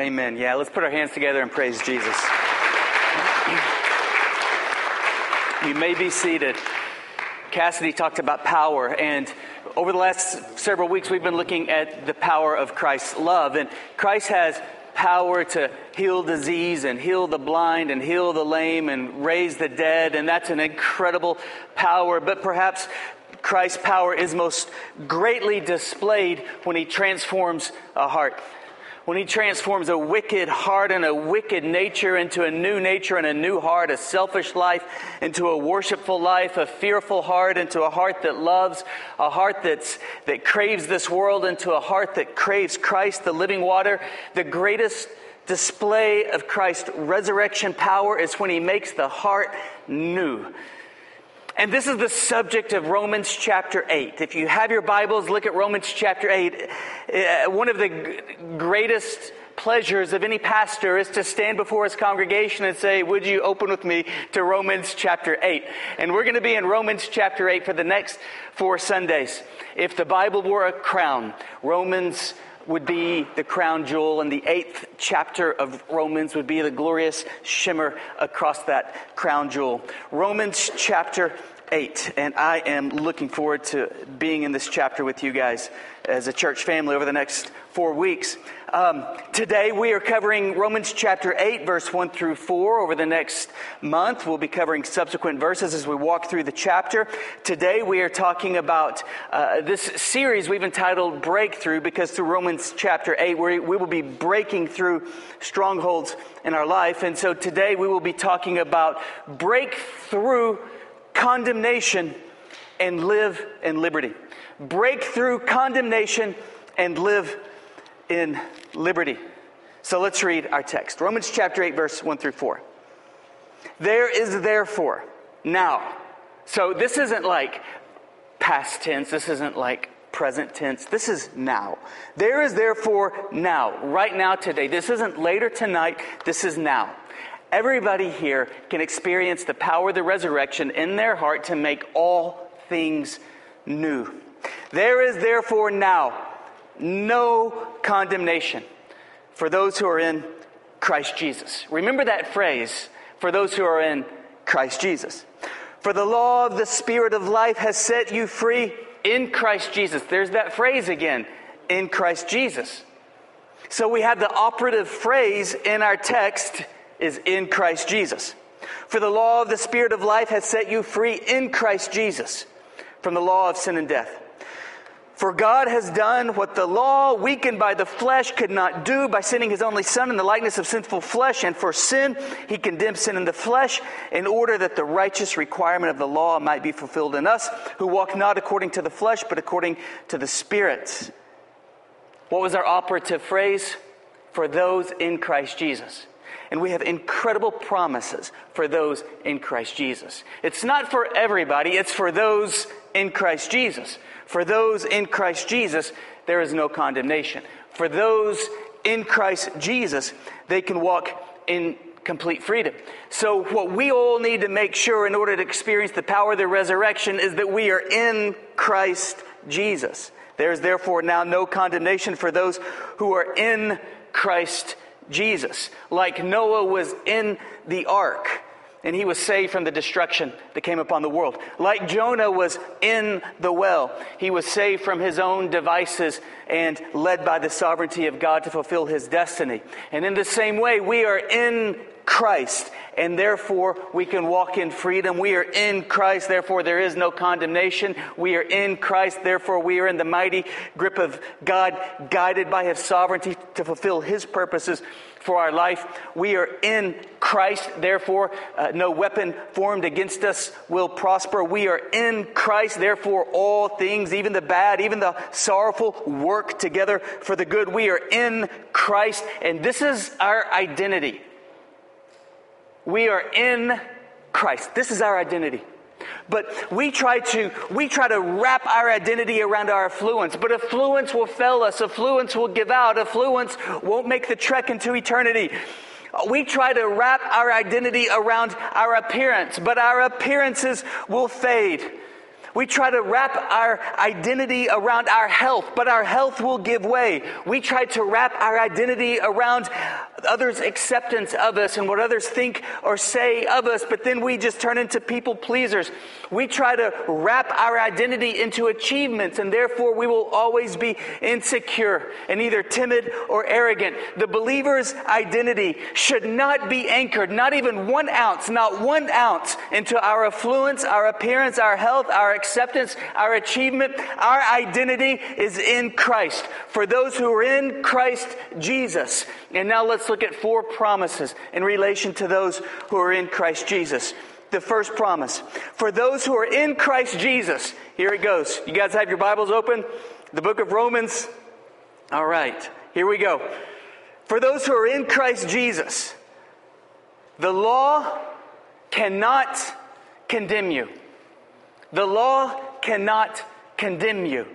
Amen. Yeah, let's put our hands together and praise Jesus. You may be seated. Cassidy talked about power, and over the last several weeks, we've been looking at the power of Christ's love. And Christ has power to heal disease and heal the blind and heal the lame and raise the dead, and that's an incredible power. But perhaps Christ's power is most greatly displayed when he transforms a heart when he transforms a wicked heart and a wicked nature into a new nature and a new heart, a selfish life into a worshipful life, a fearful heart into a heart that loves, a heart that's, that craves this world into a heart that craves Christ, the living water. The greatest display of Christ's resurrection power is when he makes the heart new. And this is the subject of Romans chapter 8. If you have your Bibles, look at Romans chapter 8. Uh, one of the greatest pleasures of any pastor is to stand before his congregation and say, Would you open with me to Romans chapter 8? And we're going to be in Romans chapter 8 for the next four Sundays. If the Bible were a crown, Romans would be the crown jewel, and the eighth chapter of Romans would be the glorious shimmer across that crown jewel. Romans chapter 8, and I am looking forward to being in this chapter with you guys as a church family over the next four weeks. Um, today we are covering Romans chapter 8, verse 1 through 4. Over the next month, we'll be covering subsequent verses as we walk through the chapter. Today we are talking about uh, this series we've entitled Breakthrough because through Romans chapter 8, we, we will be breaking through strongholds in our life. And so today we will be talking about breakthrough condemnation and live in liberty. Break through condemnation and live in liberty. So let's read our text Romans chapter 8, verse 1 through 4. There is therefore now. So this isn't like past tense, this isn't like present tense. This is now. There is therefore now, right now, today. This isn't later tonight, this is now. Everybody here can experience the power of the resurrection in their heart to make all things new. There is therefore now no condemnation for those who are in Christ Jesus. Remember that phrase, for those who are in Christ Jesus. For the law of the Spirit of life has set you free in Christ Jesus. There's that phrase again, in Christ Jesus. So we have the operative phrase in our text is in Christ Jesus. For the law of the Spirit of life has set you free in Christ Jesus from the law of sin and death. For God has done what the law, weakened by the flesh, could not do by sending his only Son in the likeness of sinful flesh. And for sin, he condemned sin in the flesh in order that the righteous requirement of the law might be fulfilled in us, who walk not according to the flesh, but according to the Spirit. What was our operative phrase? For those in Christ Jesus. And we have incredible promises for those in Christ Jesus. It's not for everybody, it's for those in Christ Jesus. For those in Christ Jesus, there is no condemnation. For those in Christ Jesus, they can walk in complete freedom. So, what we all need to make sure in order to experience the power of the resurrection is that we are in Christ Jesus. There is therefore now no condemnation for those who are in Christ Jesus. Like Noah was in the ark and he was saved from the destruction that came upon the world. Like Jonah was in the well, he was saved from his own devices and led by the sovereignty of God to fulfill his destiny. And in the same way, we are in Christ, and therefore we can walk in freedom. We are in Christ, therefore there is no condemnation. We are in Christ, therefore we are in the mighty grip of God, guided by His sovereignty to fulfill His purposes for our life. We are in Christ, therefore uh, no weapon formed against us will prosper. We are in Christ, therefore all things, even the bad, even the sorrowful, work together for the good. We are in Christ, and this is our identity. We are in Christ. This is our identity. But we try to we try to wrap our identity around our affluence. But affluence will fail us. Affluence will give out. Affluence won't make the trek into eternity. We try to wrap our identity around our appearance, but our appearances will fade. We try to wrap our identity around our health, but our health will give way. We try to wrap our identity around others' acceptance of us and what others think or say of us, but then we just turn into people pleasers. We try to wrap our identity into achievements, and therefore we will always be insecure and either timid or arrogant. The believer's identity should not be anchored, not even one ounce, not one ounce, into our affluence, our appearance, our health, our acceptance, our achievement. Our identity is in Christ. For those who are in Christ Jesus. And now let's look at four promises in relation to those who are in Christ Jesus. The first promise for those who are in Christ Jesus. Here it goes. You guys have your Bibles open? The book of Romans. All right, here we go. For those who are in Christ Jesus, the law cannot condemn you. The law cannot condemn you.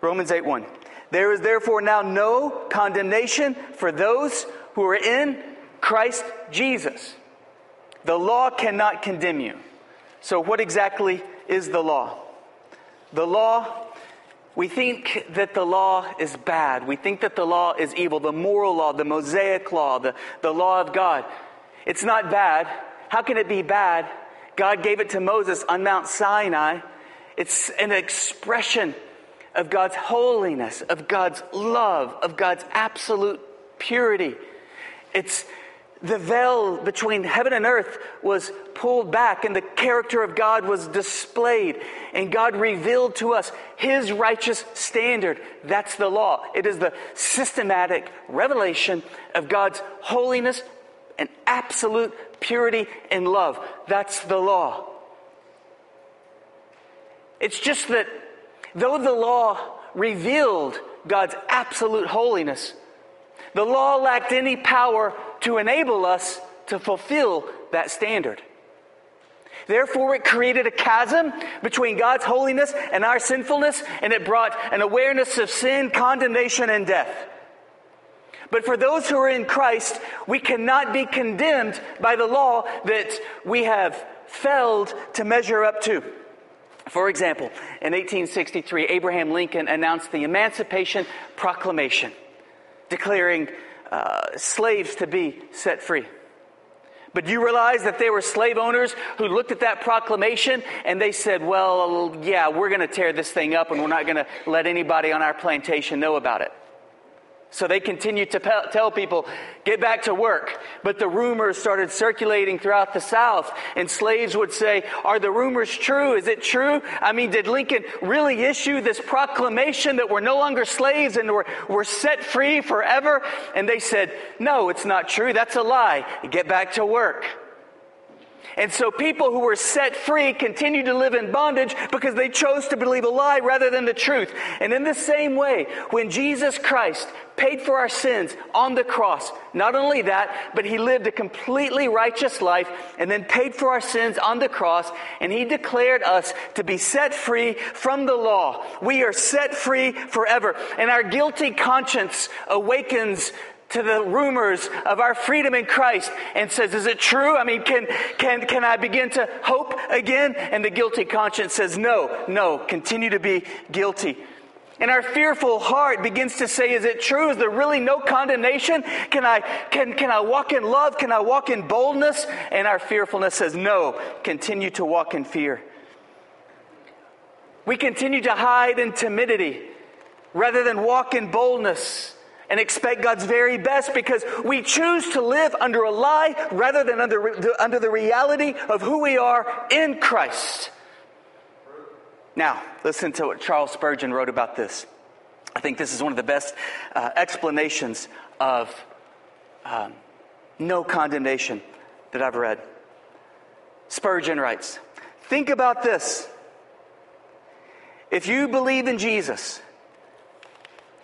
Romans 8 1. There is therefore now no condemnation for those who are in Christ Jesus. The law cannot condemn you. So, what exactly is the law? The law, we think that the law is bad. We think that the law is evil. The moral law, the Mosaic law, the, the law of God. It's not bad. How can it be bad? God gave it to Moses on Mount Sinai. It's an expression of God's holiness, of God's love, of God's absolute purity. It's the veil between heaven and earth was pulled back and the character of God was displayed. And God revealed to us His righteous standard. That's the law. It is the systematic revelation of God's holiness and absolute purity and love. That's the law. It's just that though the law revealed God's absolute holiness, the law lacked any power to enable us to fulfill that standard. Therefore, it created a chasm between God's holiness and our sinfulness, and it brought an awareness of sin, condemnation, and death. But for those who are in Christ, we cannot be condemned by the law that we have failed to measure up to. For example, in 1863, Abraham Lincoln announced the Emancipation Proclamation, declaring uh, slaves to be set free. But you realize that there were slave owners who looked at that proclamation and they said, well, yeah, we're going to tear this thing up and we're not going to let anybody on our plantation know about it. So they continued to pe- tell people, get back to work. But the rumors started circulating throughout the South, and slaves would say, Are the rumors true? Is it true? I mean, did Lincoln really issue this proclamation that we're no longer slaves and we're, we're set free forever? And they said, No, it's not true. That's a lie. Get back to work. And so people who were set free continued to live in bondage because they chose to believe a lie rather than the truth. And in the same way, when Jesus Christ paid for our sins on the cross, not only that, but he lived a completely righteous life and then paid for our sins on the cross, and he declared us to be set free from the law. We are set free forever. And our guilty conscience awakens to the rumors of our freedom in Christ and says, Is it true? I mean, can, can, can I begin to hope again? And the guilty conscience says, No, no, continue to be guilty. And our fearful heart begins to say, Is it true? Is there really no condemnation? Can I, can, can I walk in love? Can I walk in boldness? And our fearfulness says, No, continue to walk in fear. We continue to hide in timidity rather than walk in boldness and expect God's very best because we choose to live under a lie rather than under, under the reality of who we are in Christ. Now, listen to what Charles Spurgeon wrote about this. I think this is one of the best uh, explanations of um, no condemnation that I've read. Spurgeon writes Think about this. If you believe in Jesus,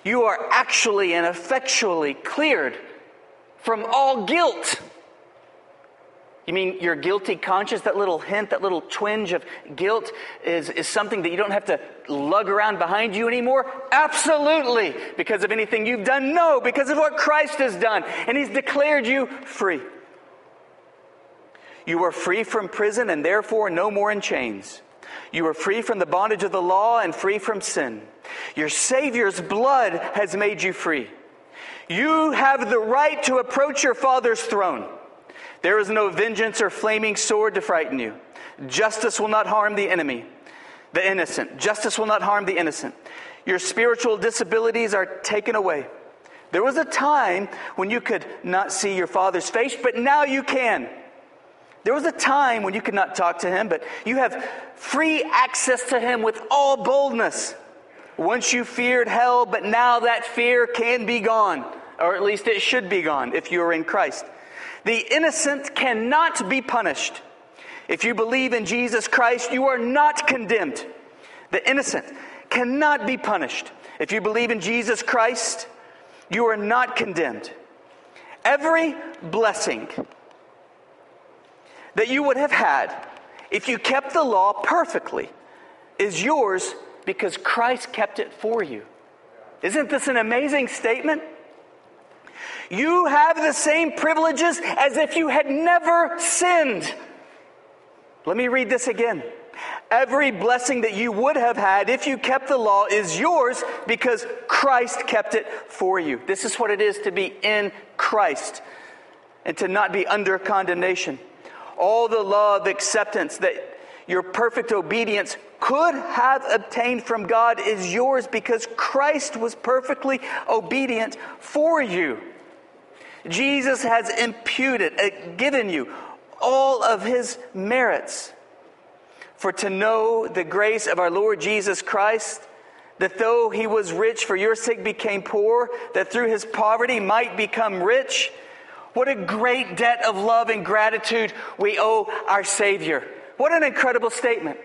you are actually and effectually cleared from all guilt. You mean your guilty conscience, that little hint, that little twinge of guilt is, is something that you don't have to lug around behind you anymore? Absolutely. Because of anything you've done? No, because of what Christ has done. And He's declared you free. You are free from prison and therefore no more in chains. You are free from the bondage of the law and free from sin. Your Savior's blood has made you free. You have the right to approach your Father's throne. There is no vengeance or flaming sword to frighten you. Justice will not harm the enemy, the innocent. Justice will not harm the innocent. Your spiritual disabilities are taken away. There was a time when you could not see your Father's face, but now you can. There was a time when you could not talk to him, but you have free access to him with all boldness. Once you feared hell, but now that fear can be gone, or at least it should be gone if you are in Christ. The innocent cannot be punished. If you believe in Jesus Christ, you are not condemned. The innocent cannot be punished. If you believe in Jesus Christ, you are not condemned. Every blessing that you would have had if you kept the law perfectly is yours because Christ kept it for you. Isn't this an amazing statement? You have the same privileges as if you had never sinned. Let me read this again. Every blessing that you would have had if you kept the law is yours because Christ kept it for you. This is what it is to be in Christ and to not be under condemnation all the love, acceptance that your perfect obedience could have obtained from God is yours because Christ was perfectly obedient for you. Jesus has imputed, uh, given you all of his merits. For to know the grace of our Lord Jesus Christ, that though he was rich for your sake became poor, that through his poverty might become rich, what a great debt of love and gratitude we owe our Savior. What an incredible statement.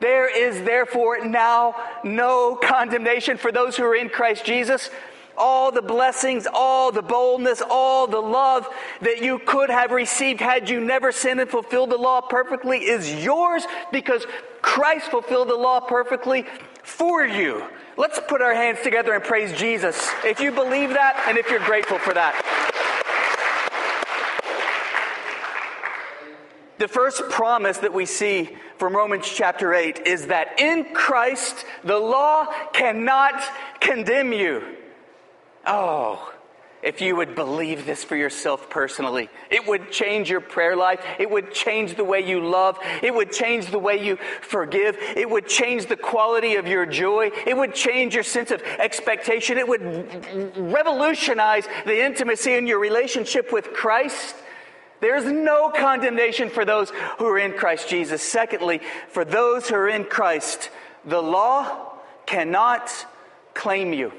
There is therefore now no condemnation for those who are in Christ Jesus. All the blessings, all the boldness, all the love that you could have received had you never sinned and fulfilled the law perfectly is yours because Christ fulfilled the law perfectly for you. Let's put our hands together and praise Jesus. If you believe that and if you're grateful for that. The first promise that we see from Romans chapter 8 is that in Christ the law cannot condemn you. Oh, if you would believe this for yourself personally, it would change your prayer life. It would change the way you love. It would change the way you forgive. It would change the quality of your joy. It would change your sense of expectation. It would revolutionize the intimacy in your relationship with Christ. There's no condemnation for those who are in Christ Jesus. Secondly, for those who are in Christ, the law cannot claim you.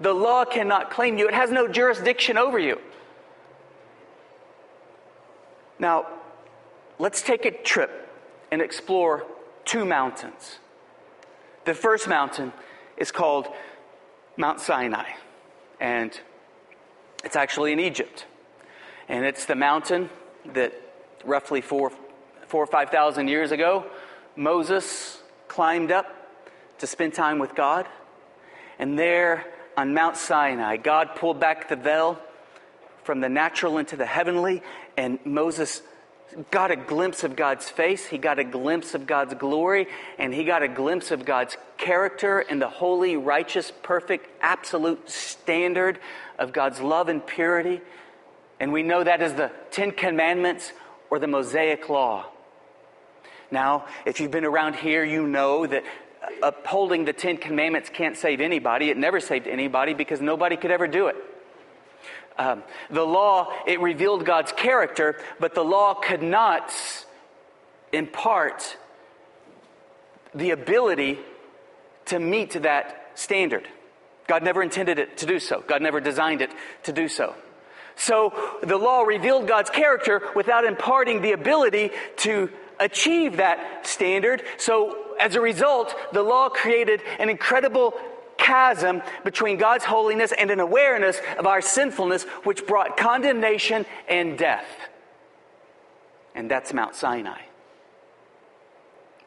The law cannot claim you, it has no jurisdiction over you. Now, let's take a trip and explore two mountains. The first mountain is called Mount Sinai, and it's actually in Egypt. And it's the mountain that roughly four, four or 5,000 years ago, Moses climbed up to spend time with God. And there on Mount Sinai, God pulled back the veil from the natural into the heavenly, and Moses got a glimpse of God's face, he got a glimpse of God's glory, and he got a glimpse of God's character and the holy, righteous, perfect, absolute standard of God's love and purity. And we know that as the Ten Commandments or the Mosaic Law. Now, if you've been around here, you know that upholding the Ten Commandments can't save anybody. It never saved anybody because nobody could ever do it. Um, the law, it revealed God's character, but the law could not impart the ability to meet that standard. God never intended it to do so. God never designed it to do so. So the law revealed God's character without imparting the ability to achieve that standard. So as a result, the law created an incredible chasm between God's holiness and an awareness of our sinfulness, which brought condemnation and death. And that's Mount Sinai.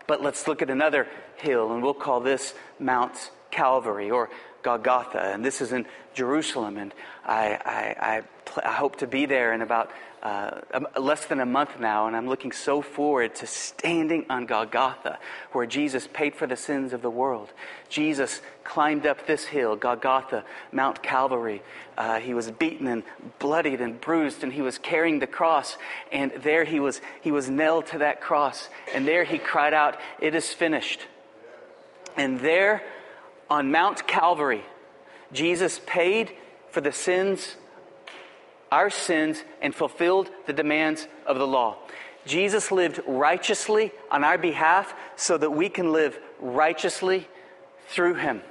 But let's look at another hill, and we'll call this Mount Calvary or Golgotha. And this is in Jerusalem. And I, I, I I hope to be there in about uh, less than a month now, and I'm looking so forward to standing on Golgotha, where Jesus paid for the sins of the world. Jesus climbed up this hill, Golgotha, Mount Calvary. Uh, he was beaten and bloodied and bruised, and he was carrying the cross. And there he was, he was nailed to that cross. And there he cried out, It is finished. And there on Mount Calvary, Jesus paid for the sins our sins and fulfilled the demands of the law. Jesus lived righteously on our behalf so that we can live righteously through him.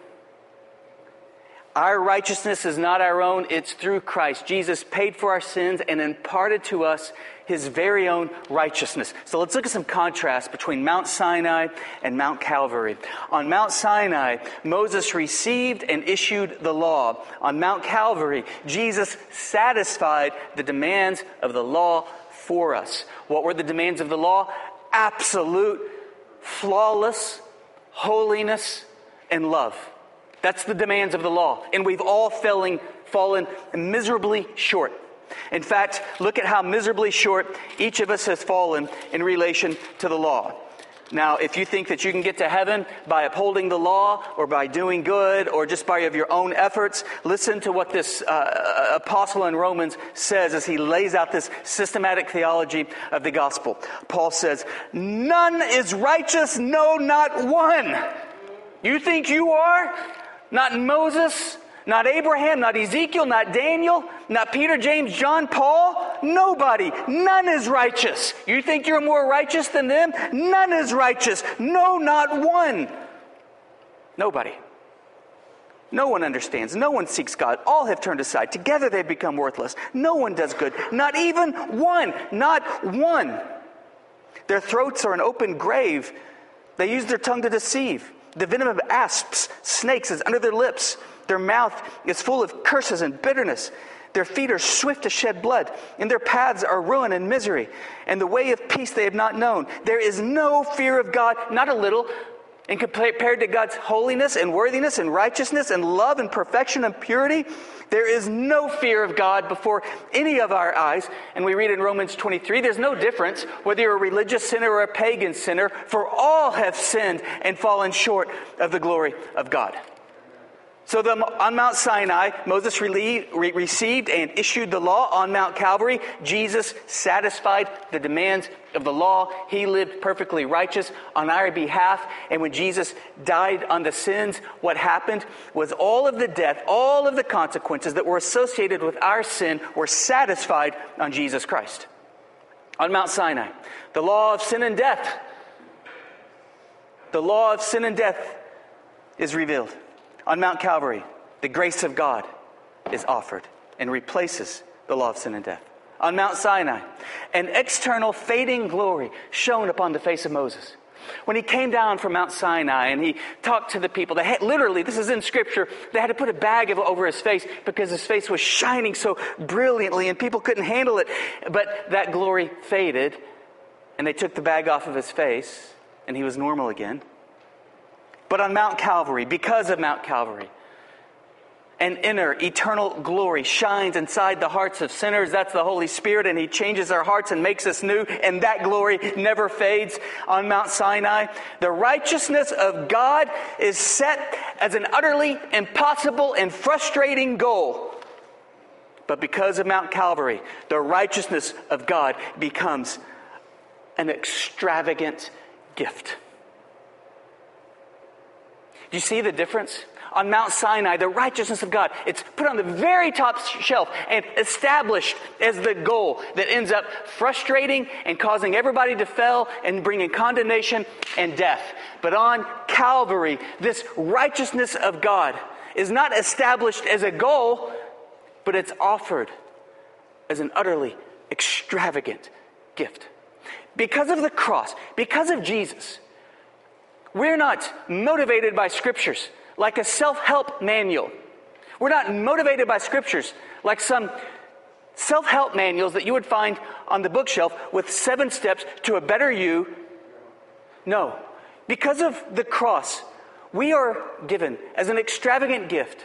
Our righteousness is not our own, it's through Christ. Jesus paid for our sins and imparted to us his very own righteousness. So let's look at some contrast between Mount Sinai and Mount Calvary. On Mount Sinai, Moses received and issued the law. On Mount Calvary, Jesus satisfied the demands of the law for us. What were the demands of the law? Absolute, flawless holiness and love. That's the demands of the law. And we've all fallen, miserably short. In fact, look at how miserably short each of us has fallen in relation to the law. Now, if you think that you can get to heaven by upholding the law or by doing good or just by your own efforts, listen to what this uh, apostle in Romans says as he lays out this systematic theology of the gospel. Paul says, None is righteous, no, not one. You think you are? Not Moses, not Abraham, not Ezekiel, not Daniel, not Peter, James, John, Paul. Nobody. None is righteous. You think you're more righteous than them? None is righteous. No, not one. Nobody. No one understands. No one seeks God. All have turned aside. Together they've become worthless. No one does good. Not even one. Not one. Their throats are an open grave. They use their tongue to deceive. The venom of asps, snakes, is under their lips. Their mouth is full of curses and bitterness. Their feet are swift to shed blood, and their paths are ruin and misery. And the way of peace they have not known. There is no fear of God, not a little, and compared to God's holiness and worthiness and righteousness and love and perfection and purity. There is no fear of God before any of our eyes. And we read in Romans 23 there's no difference whether you're a religious sinner or a pagan sinner, for all have sinned and fallen short of the glory of God. So the, on Mount Sinai, Moses re- received and issued the law. On Mount Calvary, Jesus satisfied the demands of the law. He lived perfectly righteous on our behalf. And when Jesus died on the sins, what happened was all of the death, all of the consequences that were associated with our sin were satisfied on Jesus Christ. On Mount Sinai, the law of sin and death, the law of sin and death is revealed. On Mount Calvary, the grace of God is offered and replaces the law of sin and death. On Mount Sinai, an external fading glory shone upon the face of Moses. When he came down from Mount Sinai and he talked to the people, they had, literally, this is in scripture, they had to put a bag over his face because his face was shining so brilliantly and people couldn't handle it. But that glory faded and they took the bag off of his face and he was normal again. But on Mount Calvary, because of Mount Calvary, an inner eternal glory shines inside the hearts of sinners. That's the Holy Spirit, and He changes our hearts and makes us new, and that glory never fades on Mount Sinai. The righteousness of God is set as an utterly impossible and frustrating goal. But because of Mount Calvary, the righteousness of God becomes an extravagant gift. Do you see the difference? On Mount Sinai, the righteousness of God, it's put on the very top shelf and established as the goal that ends up frustrating and causing everybody to fail and bringing condemnation and death. But on Calvary, this righteousness of God is not established as a goal, but it's offered as an utterly extravagant gift. Because of the cross, because of Jesus, we're not motivated by scriptures like a self help manual. We're not motivated by scriptures like some self help manuals that you would find on the bookshelf with seven steps to a better you. No. Because of the cross, we are given as an extravagant gift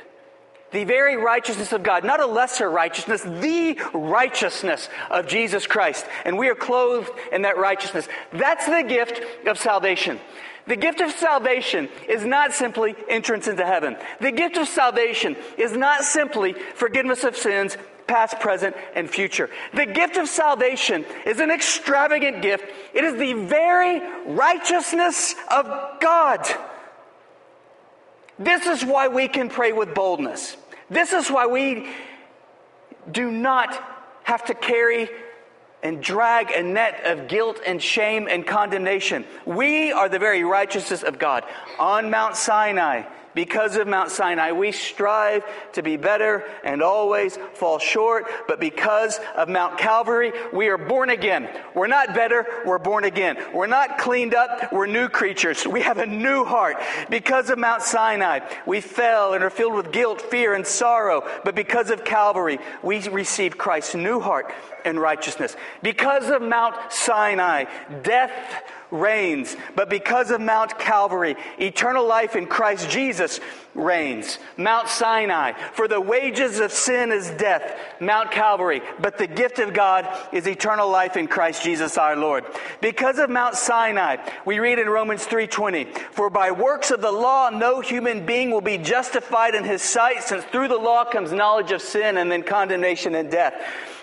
the very righteousness of God, not a lesser righteousness, the righteousness of Jesus Christ. And we are clothed in that righteousness. That's the gift of salvation. The gift of salvation is not simply entrance into heaven. The gift of salvation is not simply forgiveness of sins, past, present, and future. The gift of salvation is an extravagant gift. It is the very righteousness of God. This is why we can pray with boldness. This is why we do not have to carry and drag a net of guilt and shame and condemnation. We are the very righteousness of God. On Mount Sinai, because of Mount Sinai, we strive to be better and always fall short. But because of Mount Calvary, we are born again. We're not better, we're born again. We're not cleaned up, we're new creatures. We have a new heart. Because of Mount Sinai, we fell and are filled with guilt, fear, and sorrow. But because of Calvary, we receive Christ's new heart and righteousness. Because of Mount Sinai, death reigns. But because of Mount Calvary, eternal life in Christ Jesus reigns. Mount Sinai, for the wages of sin is death. Mount Calvary, but the gift of God is eternal life in Christ Jesus our Lord. Because of Mount Sinai, we read in Romans 3:20, for by works of the law no human being will be justified in his sight, since through the law comes knowledge of sin and then condemnation and death.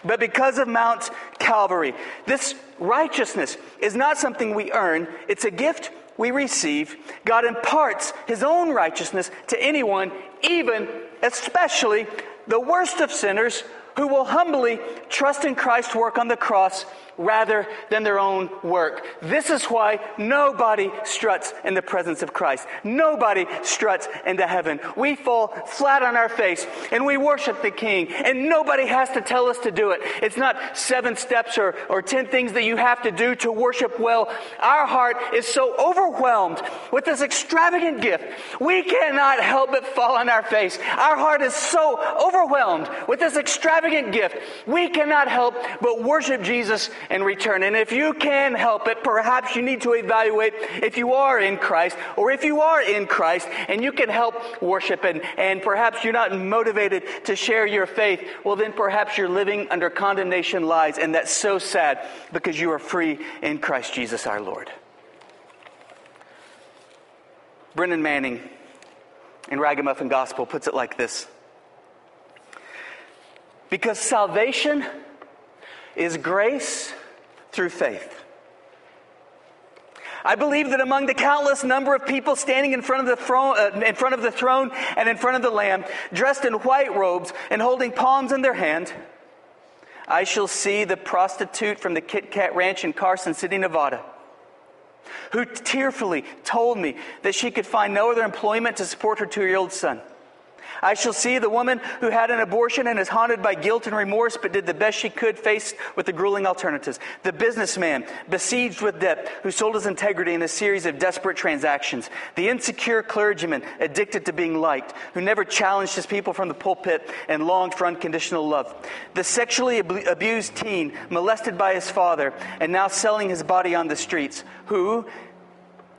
But because of Mount Calvary, this righteousness is not something we earn, it's a gift we receive. God imparts his own righteousness to anyone, even, especially, the worst of sinners who will humbly trust in Christ's work on the cross rather than their own work. This is why nobody struts in the presence of Christ. Nobody struts into heaven. We fall flat on our face and we worship the King, and nobody has to tell us to do it. It's not seven steps or, or ten things that you have to do to worship well. Our heart is so overwhelmed with this extravagant gift, we cannot help but fall on our face. Our heart is so overwhelmed with this extravagant gift, we cannot help but worship Jesus and return. And if you can help it, perhaps you need to evaluate if you are in Christ or if you are in Christ and you can help worship and, and perhaps you're not motivated to share your faith, well, then perhaps you're living under condemnation lies. And that's so sad because you are free in Christ Jesus our Lord. Brennan Manning in Ragamuffin Gospel puts it like this Because salvation is grace through faith. I believe that among the countless number of people standing in front of the throne, uh, in front of the throne and in front of the Lamb, dressed in white robes and holding palms in their hand, I shall see the prostitute from the Kit Kat Ranch in Carson City, Nevada, who tearfully told me that she could find no other employment to support her two-year-old son. I shall see the woman who had an abortion and is haunted by guilt and remorse, but did the best she could faced with the grueling alternatives. The businessman besieged with debt who sold his integrity in a series of desperate transactions. The insecure clergyman addicted to being liked, who never challenged his people from the pulpit and longed for unconditional love. The sexually ab- abused teen molested by his father and now selling his body on the streets, who,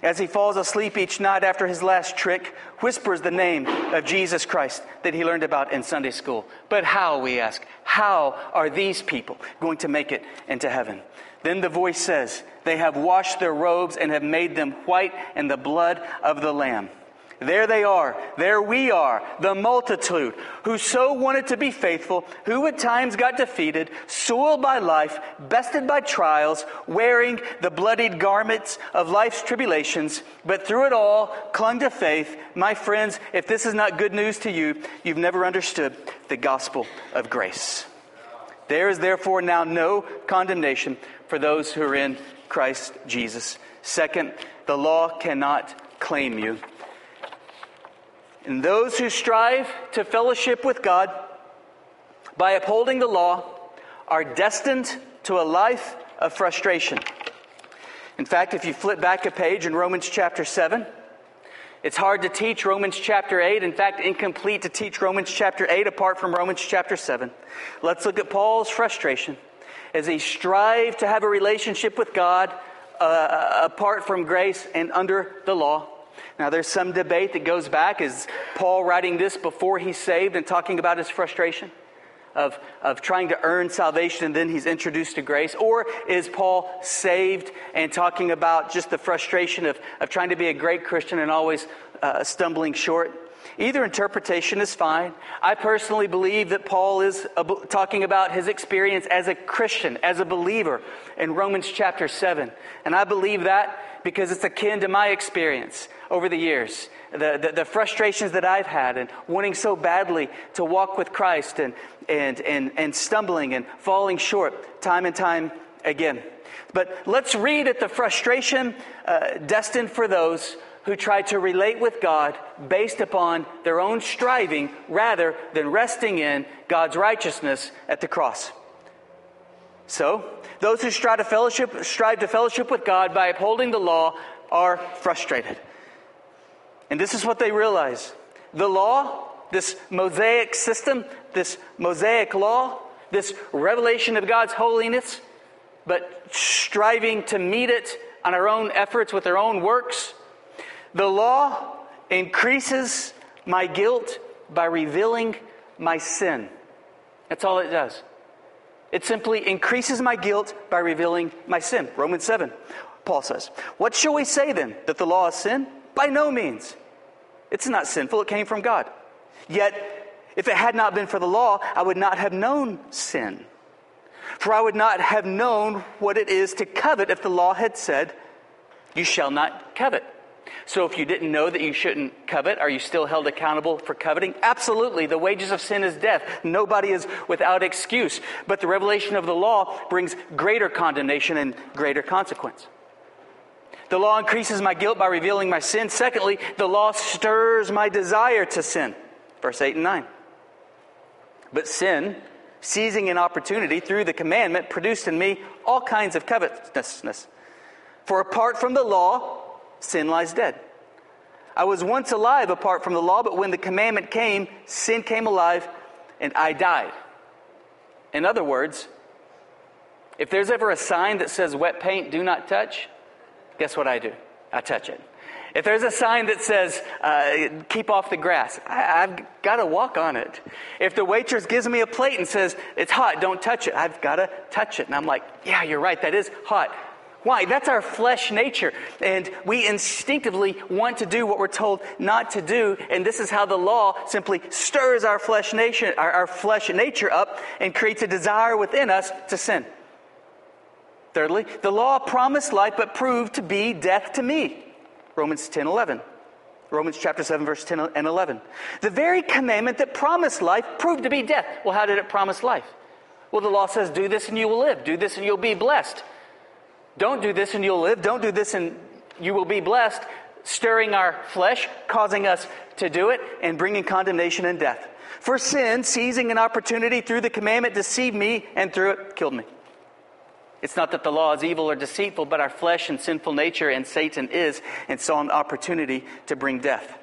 as he falls asleep each night after his last trick, whispers the name of Jesus Christ that he learned about in Sunday school. But how, we ask, how are these people going to make it into heaven? Then the voice says, They have washed their robes and have made them white in the blood of the Lamb. There they are. There we are. The multitude who so wanted to be faithful, who at times got defeated, soiled by life, bested by trials, wearing the bloodied garments of life's tribulations, but through it all clung to faith. My friends, if this is not good news to you, you've never understood the gospel of grace. There is therefore now no condemnation for those who are in Christ Jesus. Second, the law cannot claim you. And those who strive to fellowship with God by upholding the law are destined to a life of frustration. In fact, if you flip back a page in Romans chapter 7, it's hard to teach Romans chapter 8. In fact, incomplete to teach Romans chapter 8 apart from Romans chapter 7. Let's look at Paul's frustration as he strived to have a relationship with God uh, apart from grace and under the law. Now, there's some debate that goes back. Is Paul writing this before he's saved and talking about his frustration of, of trying to earn salvation and then he's introduced to grace? Or is Paul saved and talking about just the frustration of, of trying to be a great Christian and always uh, stumbling short? Either interpretation is fine. I personally believe that Paul is talking about his experience as a Christian, as a believer in Romans chapter 7. And I believe that because it's akin to my experience over the years. The, the, the, frustrations that I've had and wanting so badly to walk with Christ and, and, and, and stumbling and falling short time and time again. But let's read at the frustration uh, destined for those who try to relate with God based upon their own striving rather than resting in God's righteousness at the cross. So, those who strive to fellowship, strive to fellowship with God by upholding the law are frustrated. And this is what they realize. The law, this Mosaic system, this Mosaic law, this revelation of God's holiness, but striving to meet it on our own efforts with our own works, the law increases my guilt by revealing my sin. That's all it does. It simply increases my guilt by revealing my sin. Romans 7, Paul says. What shall we say then? That the law is sin? By no means. It's not sinful, it came from God. Yet, if it had not been for the law, I would not have known sin. For I would not have known what it is to covet if the law had said, You shall not covet. So if you didn't know that you shouldn't covet, are you still held accountable for coveting? Absolutely. The wages of sin is death. Nobody is without excuse. But the revelation of the law brings greater condemnation and greater consequence. The law increases my guilt by revealing my sin. Secondly, the law stirs my desire to sin. Verse 8 and 9. But sin, seizing an opportunity through the commandment, produced in me all kinds of covetousness. For apart from the law, sin lies dead. I was once alive apart from the law, but when the commandment came, sin came alive and I died. In other words, if there's ever a sign that says wet paint, do not touch, guess what I do? I touch it. If there's a sign that says uh, keep off the grass, I, have got to walk on it. If the waitress gives me a plate and says it's hot, don't touch it, I've got to touch it. And I'm like, yeah, you're right, that is hot. Why? That's our flesh nature. And we instinctively want to do what we're told not to do. And this is how the law simply stirs our flesh nature, our, our flesh nature up and creates a desire within us to sin. Thirdly, the law promised life but proved to be death to me. Romans 10 11. Romans chapter 7, verse 10 and 11. The very commandment that promised life proved to be death. Well, how did it promise life? Well, the law says, do this and you will live. Do this and you'll be blessed. Don't do this and you'll live. Don't do this and you will be blessed, stirring our flesh, causing us to do it, and bringing condemnation and death. For sin, seizing an opportunity through the commandment, deceived me, and through it, killed me. It's not that the law is evil or deceitful, but our flesh and sinful nature and Satan is, and saw an opportunity to bring death.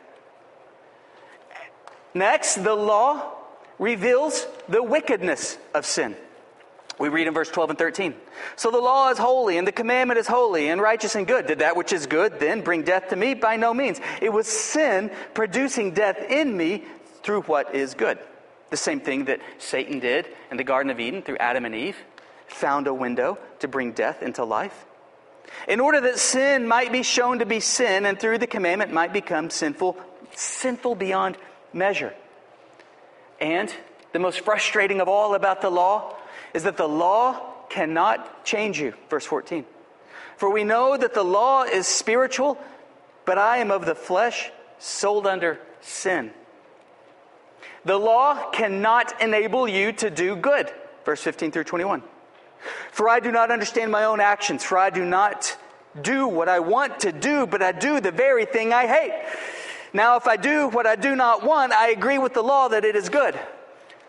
Next, the law reveals the wickedness of sin. We read in verse 12 and 13. So the law is holy, and the commandment is holy, and righteous and good. Did that which is good then bring death to me? By no means. It was sin producing death in me through what is good. The same thing that Satan did in the Garden of Eden through Adam and Eve, found a window to bring death into life. In order that sin might be shown to be sin, and through the commandment might become sinful, sinful beyond measure. And the most frustrating of all about the law is that the law cannot change you. Verse 14. For we know that the law is spiritual, but I am of the flesh, sold under sin. The law cannot enable you to do good. Verse 15 through 21. For I do not understand my own actions, for I do not do what I want to do, but I do the very thing I hate. Now, if I do what I do not want, I agree with the law that it is good.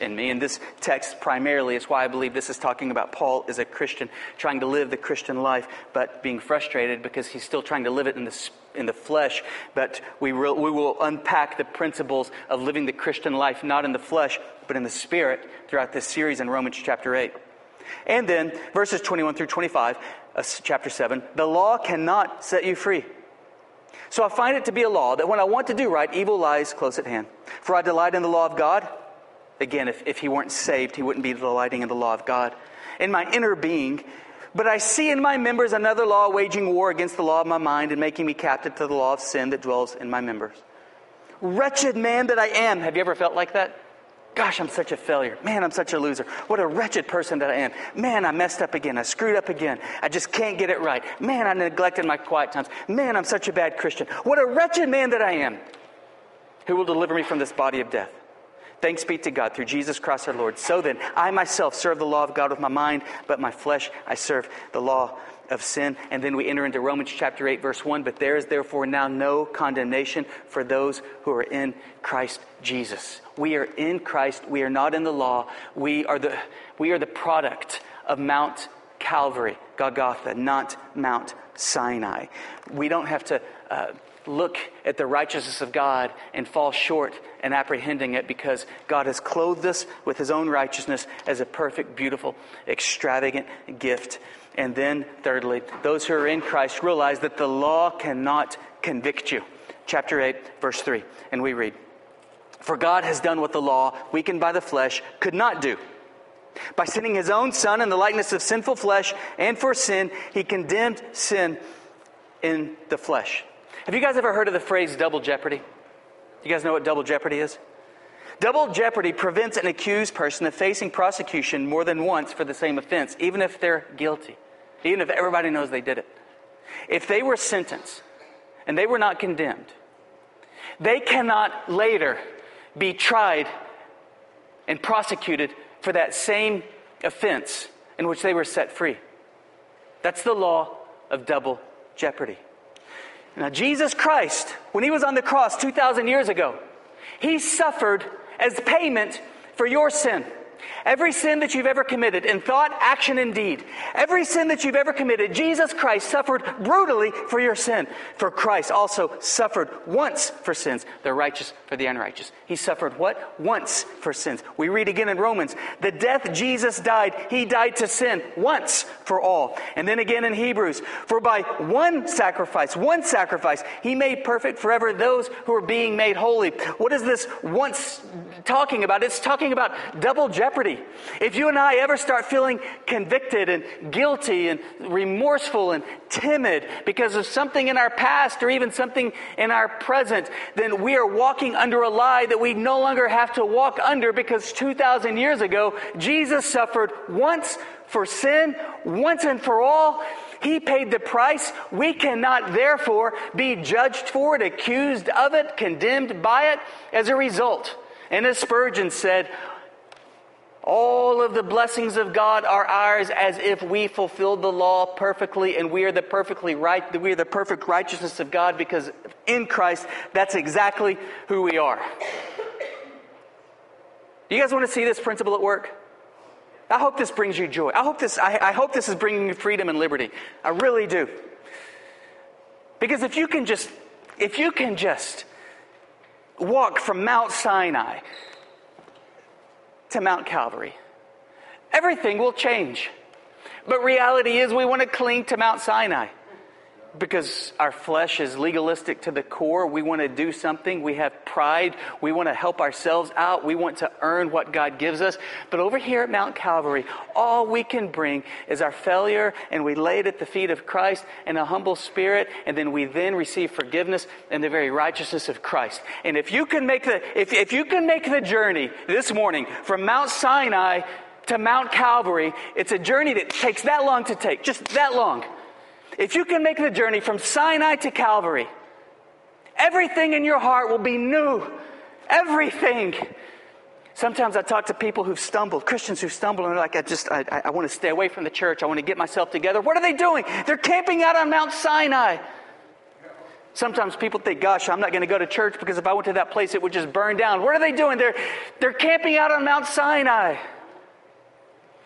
in me. And this text primarily is why I believe this is talking about Paul as a Christian, trying to live the Christian life, but being frustrated because he's still trying to live it in the, in the flesh. But we, re- we will unpack the principles of living the Christian life, not in the flesh, but in the spirit, throughout this series in Romans chapter 8. And then verses 21 through 25, uh, chapter 7, the law cannot set you free. So I find it to be a law that when I want to do right, evil lies close at hand. For I delight in the law of God Again, if, if he weren't saved, he wouldn't be delighting in the law of God. In my inner being, but I see in my members another law waging war against the law of my mind and making me captive to the law of sin that dwells in my members. Wretched man that I am. Have you ever felt like that? Gosh, I'm such a failure. Man, I'm such a loser. What a wretched person that I am. Man, I messed up again. I screwed up again. I just can't get it right. Man, I neglected my quiet times. Man, I'm such a bad Christian. What a wretched man that I am. Who will deliver me from this body of death? Thanks be to God through Jesus Christ our Lord. So then, I myself serve the law of God with my mind, but my flesh I serve the law of sin. And then we enter into Romans chapter 8, verse 1. But there is therefore now no condemnation for those who are in Christ Jesus. We are in Christ. We are not in the law. We are the, we are the product of Mount Calvary, Golgotha, not Mount Sinai. We don't have to. Uh, look at the righteousness of God and fall short in apprehending it because God has clothed us with His own righteousness as a perfect, beautiful, extravagant gift. And then, thirdly, those who are in Christ realize that the law cannot convict you. Chapter 8, verse 3. And we read For God has done what the law, weakened by the flesh, could not do. By sending his own Son in the likeness of sinful flesh, and for sin, he condemned sin in the flesh. Have you guys ever heard of the phrase double jeopardy? You guys know what double jeopardy is? Double jeopardy prevents an accused person of facing prosecution more than once for the same offense, even if they're guilty, even if everybody knows they did it. If they were sentenced and they were not condemned, they cannot later be tried and prosecuted for that same offense in which they were set free. That's the law of double jeopardy. Now, Jesus Christ, when he was on the cross 2,000 years ago, he suffered as payment for your sin. Every sin that you've ever committed in thought, action, and deed, every sin that you've ever committed, Jesus Christ suffered brutally for your sin. For Christ also suffered once for sins, the righteous for the unrighteous. He suffered what? Once for sins. We read again in Romans, the death Jesus died, he died to sin once for all. And then again in Hebrews, for by one sacrifice, one sacrifice, he made perfect forever those who are being made holy. What is this once talking about? It's talking about double jeopardy. If you and I ever start feeling convicted and guilty and remorseful and timid because of something in our past or even something in our present, then we are walking under a lie that we no longer have to walk under because 2,000 years ago, Jesus suffered once for sin, once and for all. He paid the price. We cannot, therefore, be judged for it, accused of it, condemned by it as a result. And as Spurgeon said, all of the blessings of God are ours as if we fulfilled the law perfectly and we are the perfectly right, we are the perfect righteousness of God because in Christ, that's exactly who we are. Do you guys want to see this principle at work? I hope this brings you joy. I hope this, I, I hope this is bringing you freedom and liberty. I really do. Because if you can just, if you can just walk from Mount Sinai to Mount Calvary. Everything will change. But reality is, we want to cling to Mount Sinai because our flesh is legalistic to the core. We want to do something. We have pride. We want to help ourselves out. We want to earn what God gives us. But over here at Mount Calvary, all we can bring is our failure and we lay it at the feet of Christ in a humble spirit and then we then receive forgiveness and the very righteousness of Christ. And if you can make the, if, if you can make the journey this morning from Mount Sinai to Mount Calvary, it's a journey that takes that long to take, just that long. If you can make the journey from Sinai to Calvary, everything in your heart will be new. Everything. Sometimes I talk to people who've stumbled, Christians who've stumbled, and they're like, I just, I, I want to stay away from the church. I want to get myself together. What are they doing? They're camping out on Mount Sinai. Sometimes people think, gosh, I'm not going to go to church because if I went to that place, it would just burn down. What are they doing? They're, they're camping out on Mount Sinai.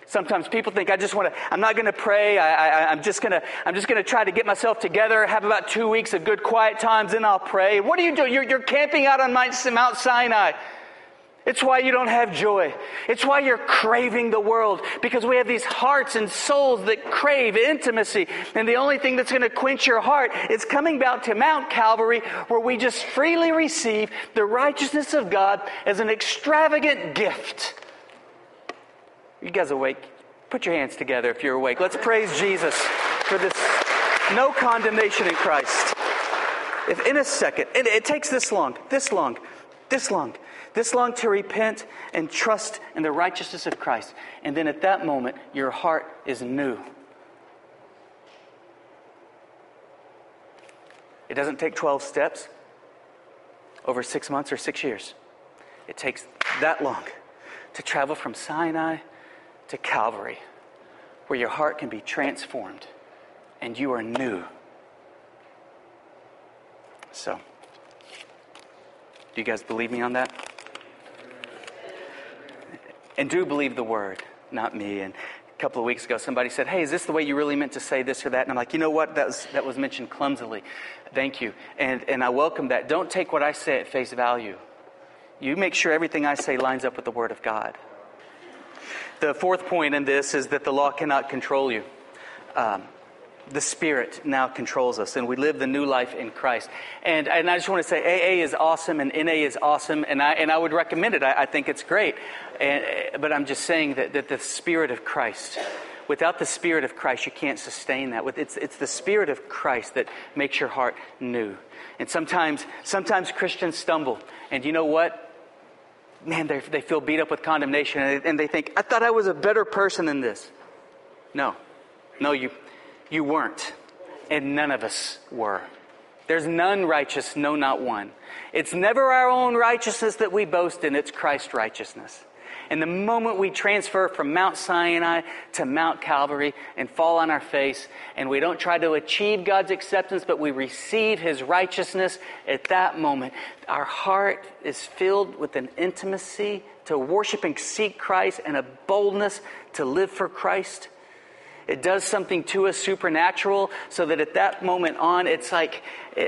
Sometimes people think I just want to. I'm not going to pray. I, am just going to. I'm just going to try to get myself together. Have about two weeks of good quiet times, then I'll pray. What are you doing? You're, you're camping out on Mount Sinai. It's why you don't have joy. It's why you're craving the world because we have these hearts and souls that crave intimacy. And the only thing that's going to quench your heart is coming back to Mount Calvary where we just freely receive the righteousness of God as an extravagant gift. You guys awake? Put your hands together if you're awake. Let's praise Jesus for this no condemnation in Christ. If in a second, it, it takes this long, this long, this long, this long to repent and trust in the righteousness of Christ. And then at that moment, your heart is new. It doesn't take 12 steps over six months or six years. It takes that long to travel from Sinai to Calvary, where your heart can be transformed and you are new. So, do you guys believe me on that? And do believe the word, not me. And a couple of weeks ago, somebody said, Hey, is this the way you really meant to say this or that? And I'm like, You know what? That was, that was mentioned clumsily. Thank you. And, and I welcome that. Don't take what I say at face value. You make sure everything I say lines up with the Word of God. The fourth point in this is that the law cannot control you. Um, the Spirit now controls us, and we live the new life in Christ. And, and I just want to say AA is awesome, and NA is awesome, and I, and I would recommend it. I, I think it's great. And, but I'm just saying that, that the Spirit of Christ, without the Spirit of Christ, you can't sustain that. It's, it's the Spirit of Christ that makes your heart new. And sometimes, sometimes Christians stumble. And you know what? Man, they feel beat up with condemnation and they think, I thought I was a better person than this. No, no, you, you weren't. And none of us were. There's none righteous, no, not one. It's never our own righteousness that we boast in, it's Christ's righteousness. And the moment we transfer from Mount Sinai to Mount Calvary and fall on our face, and we don't try to achieve God's acceptance, but we receive His righteousness, at that moment, our heart is filled with an intimacy to worship and seek Christ and a boldness to live for Christ. It does something to us supernatural so that at that moment on, it's like uh,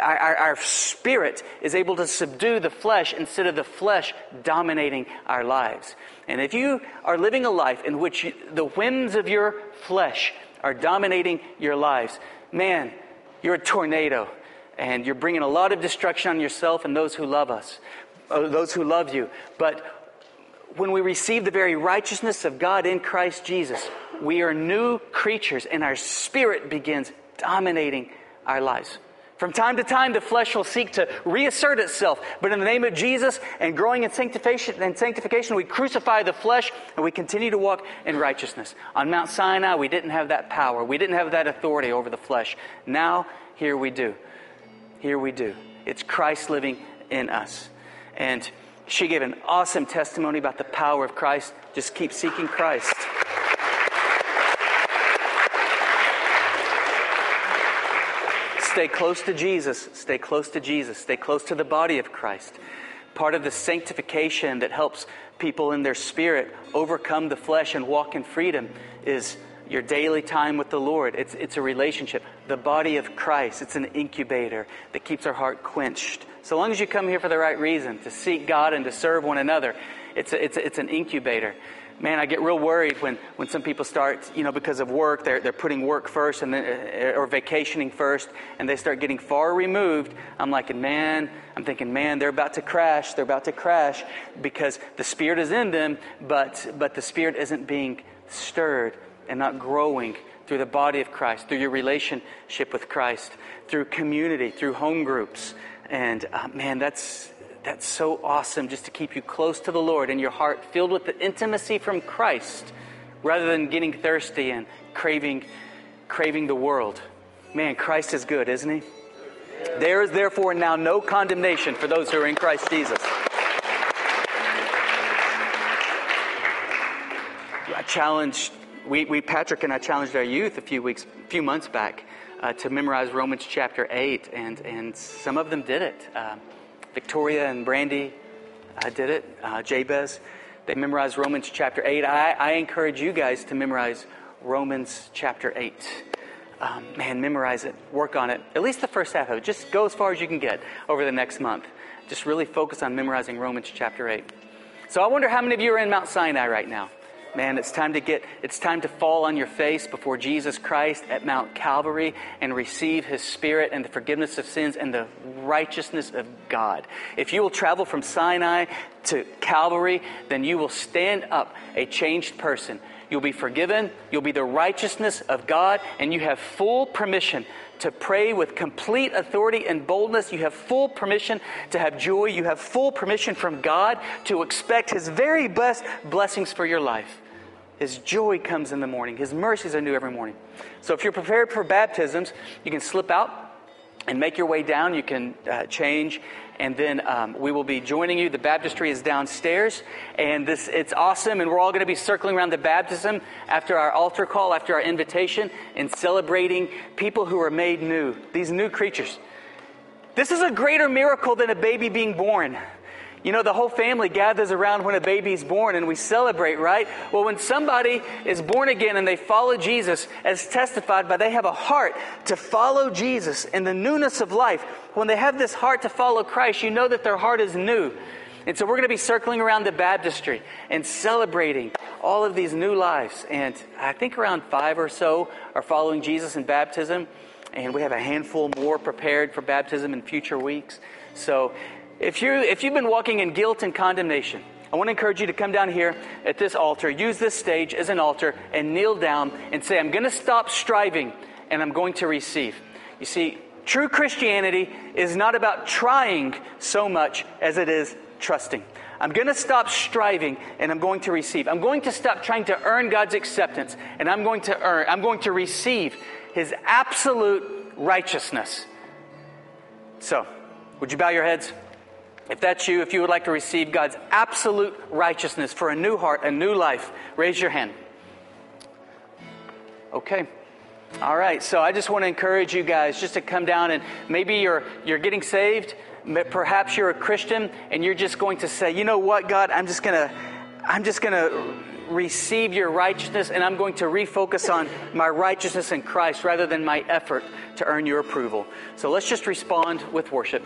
our, our, spirit is able to subdue the flesh instead of the flesh dominating our lives. And if you are living a life in which you, the whims of your flesh are dominating your lives, man, you're a tornado and you're bringing a lot of destruction on yourself and those who love us, uh, those who love you. But when we receive the very righteousness of God in Christ Jesus, we are new creatures and our spirit begins dominating our lives. From time to time, the flesh will seek to reassert itself, but in the name of Jesus and growing in sanctification, and sanctification, we crucify the flesh and we continue to walk in righteousness. On Mount Sinai, we didn't have that power, we didn't have that authority over the flesh. Now, here we do. Here we do. It's Christ living in us. And she gave an awesome testimony about the power of Christ. Just keep seeking Christ. Stay close to Jesus. Stay close to Jesus. Stay close to the body of Christ. Part of the sanctification that helps people in their spirit overcome the flesh and walk in freedom is your daily time with the Lord. It's, it's a relationship. The body of Christ, it's an incubator that keeps our heart quenched. So long as you come here for the right reason, to seek God and to serve one another, it's, a, it's, a, it's an incubator man, I get real worried when, when some people start, you know, because of work, they're, they're putting work first and then, uh, or vacationing first, and they start getting far removed. I'm like, man, I'm thinking, man, they're about to crash. They're about to crash because the Spirit is in them, but, but the Spirit isn't being stirred and not growing through the body of Christ, through your relationship with Christ, through community, through home groups. And uh, man, that's that's so awesome just to keep you close to the Lord and your heart filled with the intimacy from Christ rather than getting thirsty and craving craving the world. Man, Christ is good, isn't he? There is therefore now no condemnation for those who are in Christ Jesus. I challenged we, we Patrick and I challenged our youth a few weeks, a few months back uh, to memorize Romans chapter 8, and, and some of them did it. Uh, Victoria and Brandy uh, did it, uh, Jabez. They memorized Romans chapter 8. I, I encourage you guys to memorize Romans chapter 8. Um, man, memorize it, work on it. At least the first half of it. Just go as far as you can get over the next month. Just really focus on memorizing Romans chapter 8. So I wonder how many of you are in Mount Sinai right now. Man, it's time to get, it's time to fall on your face before Jesus Christ at Mount Calvary and receive His Spirit and the forgiveness of sins and the righteousness of God. If you will travel from Sinai to Calvary, then you will stand up a changed person. You'll be forgiven, you'll be the righteousness of God, and you have full permission to pray with complete authority and boldness. You have full permission to have joy. You have full permission from God to expect His very best blessings for your life. His joy comes in the morning. His mercies are new every morning. So if you're prepared for baptisms, you can slip out and make your way down. You can uh, change, and then um, we will be joining you. The baptistry is downstairs, and this it's awesome. And we're all going to be circling around the baptism after our altar call, after our invitation, and celebrating people who are made new. These new creatures. This is a greater miracle than a baby being born. You know, the whole family gathers around when a baby's born and we celebrate, right? Well, when somebody is born again and they follow Jesus, as testified by they have a heart to follow Jesus in the newness of life, when they have this heart to follow Christ, you know that their heart is new. And so we're going to be circling around the baptistry and celebrating all of these new lives. And I think around five or so are following Jesus in baptism. And we have a handful more prepared for baptism in future weeks. So if, you, if you've been walking in guilt and condemnation, I want to encourage you to come down here at this altar, use this stage as an altar, and kneel down and say, I'm going to stop striving and I'm going to receive. You see, true Christianity is not about trying so much as it is trusting. I'm going to stop striving and I'm going to receive. I'm going to stop trying to earn God's acceptance and I'm going to earn, I'm going to receive His absolute righteousness. So, would you bow your heads? If that's you, if you would like to receive God's absolute righteousness for a new heart, a new life, raise your hand. Okay. All right. So I just want to encourage you guys just to come down and maybe you're you're getting saved, perhaps you're a Christian and you're just going to say, "You know what, God, I'm just going to I'm just going to receive your righteousness and I'm going to refocus on my righteousness in Christ rather than my effort to earn your approval." So let's just respond with worship.